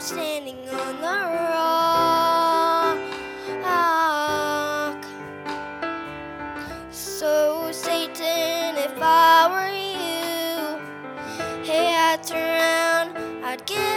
Standing on the rock. Ah, so, Satan, if I were you, hey, I'd turn around, I'd give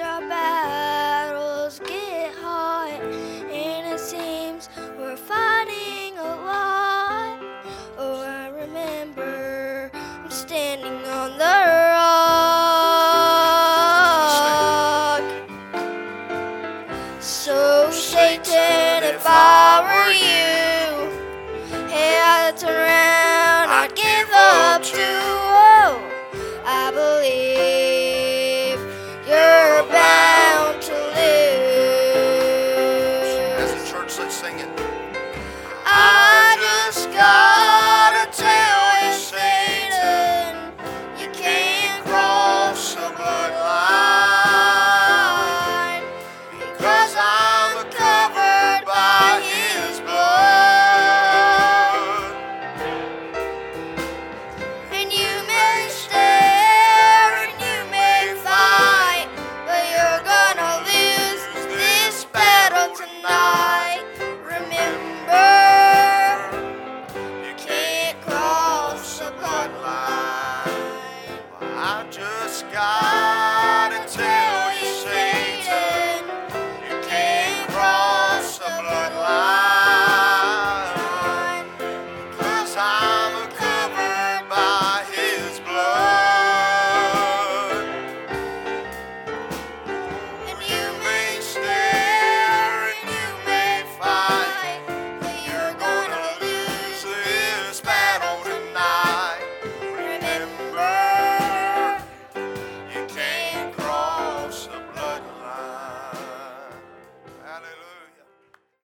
our battles get hot, and it seems we're fighting a lot. Oh, I remember I'm standing on the rock. So, Satan, if I were you, hey, I'd turn around, church. Let's sing it. I just got.